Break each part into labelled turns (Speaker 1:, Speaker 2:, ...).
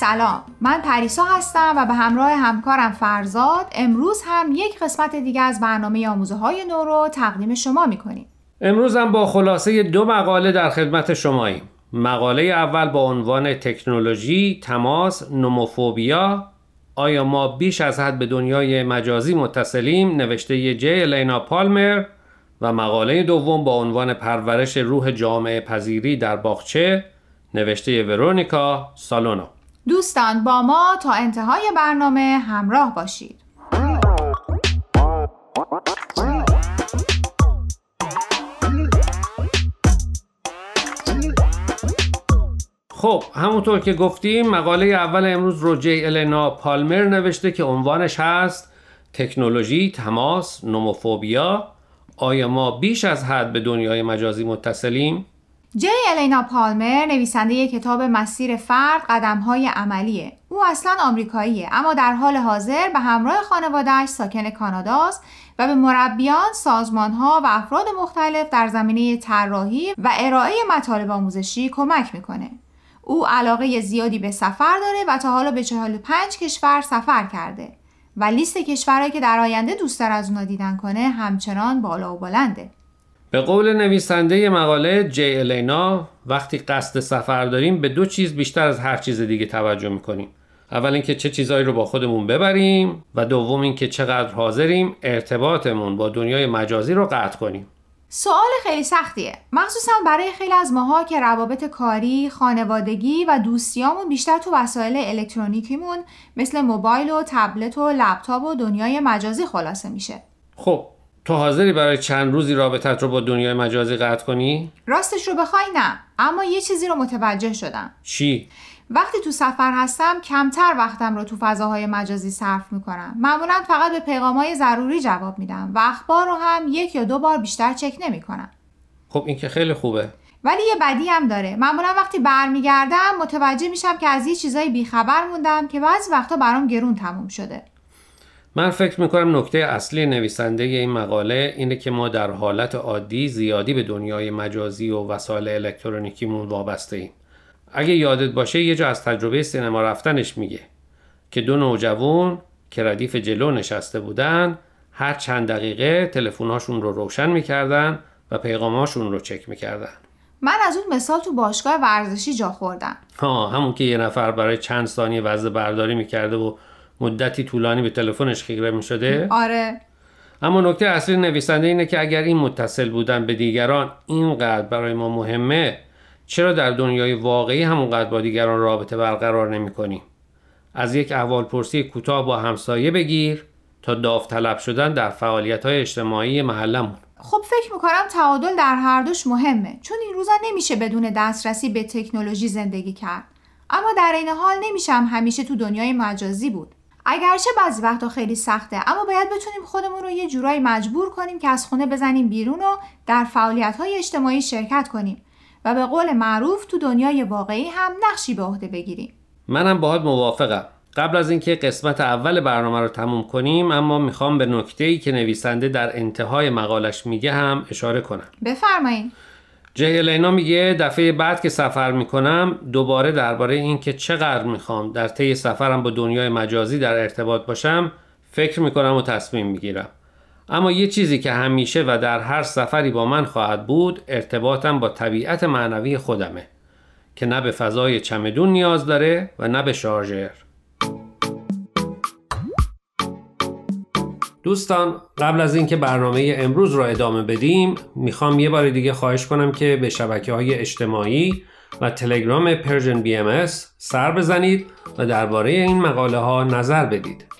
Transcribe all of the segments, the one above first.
Speaker 1: سلام. من پریسا هستم و به همراه همکارم فرزاد امروز هم یک قسمت دیگه از برنامه آموزه های نو رو تقدیم شما می‌کنیم.
Speaker 2: امروز هم با خلاصه دو مقاله در خدمت شماییم. مقاله اول با عنوان تکنولوژی، تماس، نوموفوبیا. آیا ما بیش از حد به دنیای مجازی متصلیم؟ نوشته جی الینا پالمر. و مقاله دوم با عنوان پرورش روح جامعه پذیری در باغچه. نوشته ورونیکا سالونو.
Speaker 1: دوستان با ما تا انتهای برنامه همراه باشید.
Speaker 2: خب همونطور که گفتیم مقاله اول امروز رو جی النا پالمر نوشته که عنوانش هست تکنولوژی، تماس، نوموفوبیا آیا ما بیش از حد به دنیای مجازی متصلیم؟
Speaker 1: جی الینا پالمر نویسنده کتاب مسیر فرد قدمهای عملیه او اصلا آمریکاییه اما در حال حاضر به همراه خانوادهش ساکن کاناداست و به مربیان، سازمانها و افراد مختلف در زمینه طراحی و ارائه مطالب آموزشی کمک می‌کنه. او علاقه زیادی به سفر داره و تا حالا به 45 کشور سفر کرده و لیست کشورهایی که در آینده دوست داره از اونا دیدن کنه همچنان بالا و بلنده.
Speaker 2: به قول نویسنده مقاله جی الینا وقتی قصد سفر داریم به دو چیز بیشتر از هر چیز دیگه توجه می‌کنیم. اول اینکه چه چیزهایی رو با خودمون ببریم و دوم اینکه چقدر حاضریم ارتباطمون با دنیای مجازی رو قطع کنیم.
Speaker 1: سوال خیلی سختیه مخصوصا برای خیلی از ماها که روابط کاری، خانوادگی و دوستیامون بیشتر تو وسایل الکترونیکیمون مثل موبایل و تبلت و لپتاپ و دنیای مجازی خلاصه میشه.
Speaker 2: خب تو حاضری برای چند روزی رابطت رو با دنیای مجازی قطع کنی؟
Speaker 1: راستش رو بخوای نه اما یه چیزی رو متوجه شدم
Speaker 2: چی؟
Speaker 1: وقتی تو سفر هستم کمتر وقتم رو تو فضاهای مجازی صرف می‌کنم. معمولا فقط به پیغامهای ضروری جواب میدم و اخبار رو هم یک یا دو بار بیشتر چک نمی‌کنم.
Speaker 2: خب این که خیلی خوبه.
Speaker 1: ولی یه بدی هم داره. معمولا وقتی برمیگردم متوجه میشم که از یه چیزای بیخبر موندم که بعضی وقتا برام گرون تموم شده.
Speaker 2: من فکر می‌کنم نکته اصلی نویسنده این مقاله اینه که ما در حالت عادی زیادی به دنیای مجازی و وسایل الکترونیکیمون وابسته ایم. اگه یادت باشه یه جا از تجربه سینما رفتنش میگه که دو نوجوان که ردیف جلو نشسته بودن هر چند دقیقه تلفن‌هاشون رو روشن می‌کردن و پیغاماشون رو چک می‌کردن.
Speaker 1: من از اون مثال تو باشگاه ورزشی جا خوردم.
Speaker 2: ها همون که یه نفر برای چند ثانیه وزن برداری می‌کرده و مدتی طولانی به تلفنش خیره می شده؟
Speaker 1: آره
Speaker 2: اما نکته اصلی نویسنده اینه که اگر این متصل بودن به دیگران اینقدر برای ما مهمه چرا در دنیای واقعی همونقدر با دیگران رابطه برقرار نمی کنیم؟ از یک احوال پرسی کوتاه با همسایه بگیر تا داوطلب شدن در فعالیت های اجتماعی محلمون.
Speaker 1: خب فکر می‌کنم تعادل در هر دوش مهمه چون این روزا نمیشه بدون دسترسی به تکنولوژی زندگی کرد. اما در این حال نمیشم همیشه تو دنیای مجازی بود. اگرچه بعضی وقتا خیلی سخته اما باید بتونیم خودمون رو یه جورایی مجبور کنیم که از خونه بزنیم بیرون و در فعالیت های اجتماعی شرکت کنیم. و به قول معروف تو دنیای واقعی هم نقشی به عهده بگیریم.
Speaker 2: منم باهات موافقم. قبل از اینکه قسمت اول برنامه رو تموم کنیم اما می‌خوام به نکته ای که نویسنده در انتهای مقالش میگه هم اشاره کنم.
Speaker 1: بفرمایید
Speaker 2: لینا میگه دفعه بعد که سفر می‌کنم دوباره درباره اینکه چقدر می‌خوام در طی سفرم با دنیای مجازی در ارتباط باشم فکر می‌کنم و تصمیم می‌گیرم. اما یه چیزی که همیشه و در هر سفری با من خواهد بود ارتباطم با طبیعت معنوی خودمه که نه به فضای چمدون نیاز داره و نه به شارژر. دوستان قبل از اینکه برنامه امروز را ادامه بدیم می‌خوام یه بار دیگه خواهش کنم که به شبکه های اجتماعی و تلگرام Persian BMS سر بزنید و درباره این مقاله ها نظر بدید.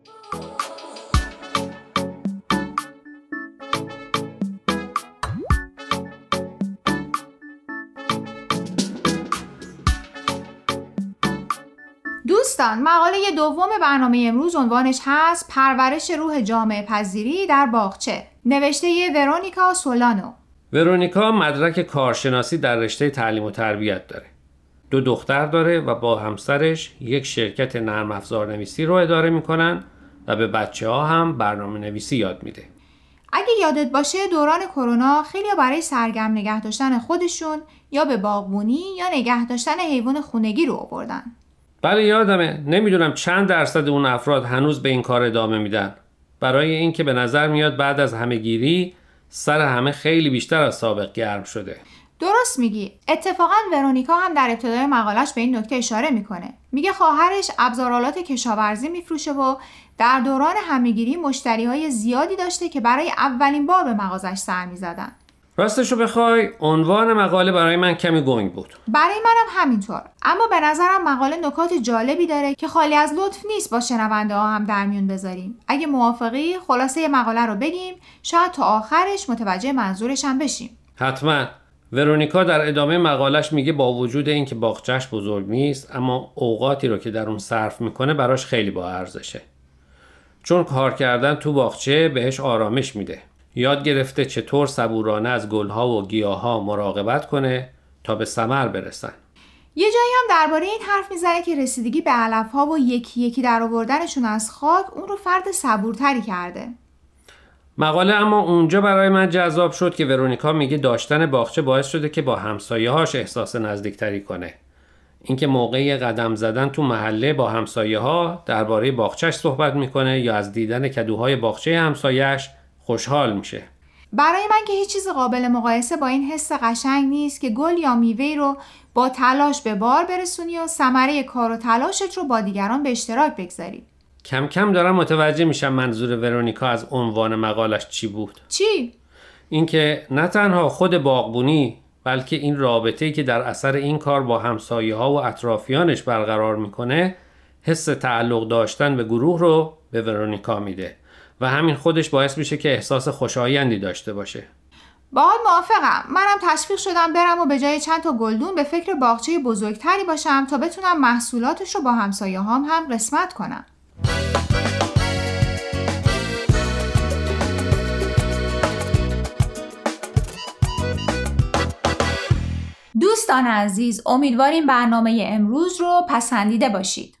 Speaker 1: دوستان مقاله دوم برنامه امروز عنوانش هست پرورش روح جامعه پذیری در باغچه. نوشته ورونیکا سولانو.
Speaker 2: ورونیکا مدرک کارشناسی در رشته تعلیم و تربیت داره. دو دختر داره و با همسرش یک شرکت نرم افزار نویسی رو اداره می‌کنن و به بچه ها هم برنامه نویسی یاد میده.
Speaker 1: اگه یادت باشه دوران کرونا خیلی برای سرگرم نگه داشتن خودشون یا به باغبونی یا نگه داشتن حیوان خونگی رو آوردن.
Speaker 2: بله یادمه. نمی‌دونم چند درصد اون افراد هنوز به این کار ادامه میدن. برای اینکه به نظر میاد بعد از همه گیری سر همه خیلی بیشتر از سابق گرم شده.
Speaker 1: درست میگی. اتفاقا ورونیکا هم در ابتدای مقالش به این نکته اشاره می‌کنه. میگه خواهرش ابزارالات کشاورزی میفروشه و در دوران همهگیری مشتری های زیادی داشته که برای اولین بار به مغازش سر می‌زدن.
Speaker 2: راستشو بخوای عنوان مقاله برای من کمی گنگ بود.
Speaker 1: برای منم همینطور. اما به نظرم مقاله نکات جالبی داره که خالی از لطف نیست با شنونده ها هم در میون بذاریم. اگه موافقی خلاصه مقاله رو بگیم شاید تا آخرش متوجه منظورش هم بشیم.
Speaker 2: حتما. ورونیکا در ادامه مقالش میگه با وجود اینکه باغچش بزرگ نیست اما اوقاتی رو که در اون صرف می‌کنه براش خیلی با ارزشه چون کار کردن تو باغچه بهش آرامش میده. یاد گرفته چطور صبورانه از گلها و گیاها مراقبت کنه تا به ثمر برسن.
Speaker 1: یه جایی هم درباره این حرف می‌زنه که رسیدگی به علفها و یکی یکی در آوردنشون از خاک اون رو فرد صبورتری کرده.
Speaker 2: مقاله اما اونجا برای من جذاب شد که ورونیکا میگه داشتن باغچه باعث شده که با همسایه هاش احساس نزدیکتری کنه. اینکه موقعی قدم زدن تو محله با همسایه ها درباره باغچهش صحبت می‌کنه یا از دیدن کدوهای باغچه همسایهش خوشحال میشه.
Speaker 1: برای من که هیچ چیز قابل مقایسه با این حس قشنگ نیست که گل یا میوه رو با تلاش به بار برسونی و ثمره کار و تلاشت رو با دیگران به اشتراک بگذاری.
Speaker 2: کم کم دارم متوجه میشم منظور ورونیکا از عنوان مقالش چی بود.
Speaker 1: چی؟
Speaker 2: اینکه نه تنها خود باغبونی بلکه این رابطه‌ای که در اثر این کار با همسایه ها و اطرافیانش برقرار می‌کنه حس تعلق داشتن به گروه رو به ورونیکا میده. و همین خودش باعث میشه که احساس خوشایندی داشته باشه.
Speaker 1: باهات موافقم. منم تشویق شدم برم و به جای چند تا گلدون به فکر باغچه بزرگتری باشم تا بتونم محصولاتش رو با همسایه هام هم قسمت کنم. دوستان عزیز امیدواریم برنامه امروز رو پسندیده باشید.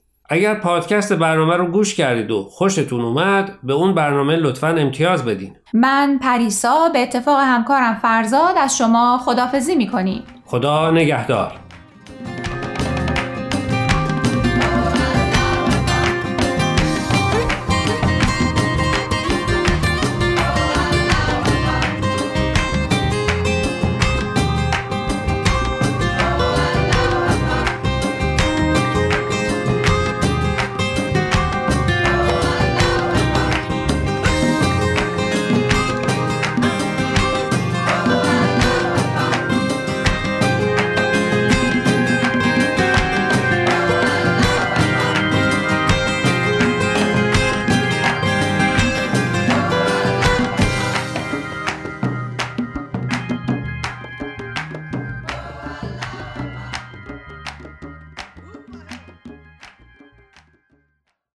Speaker 2: اگر پادکست برنامه رو گوش کردید و خوشتون اومد به اون برنامه لطفا امتیاز بدین.
Speaker 1: من پریسا به اتفاق همکارم فرزاد از شما خدافزی می‌کنیم.
Speaker 2: خدا نگهدار.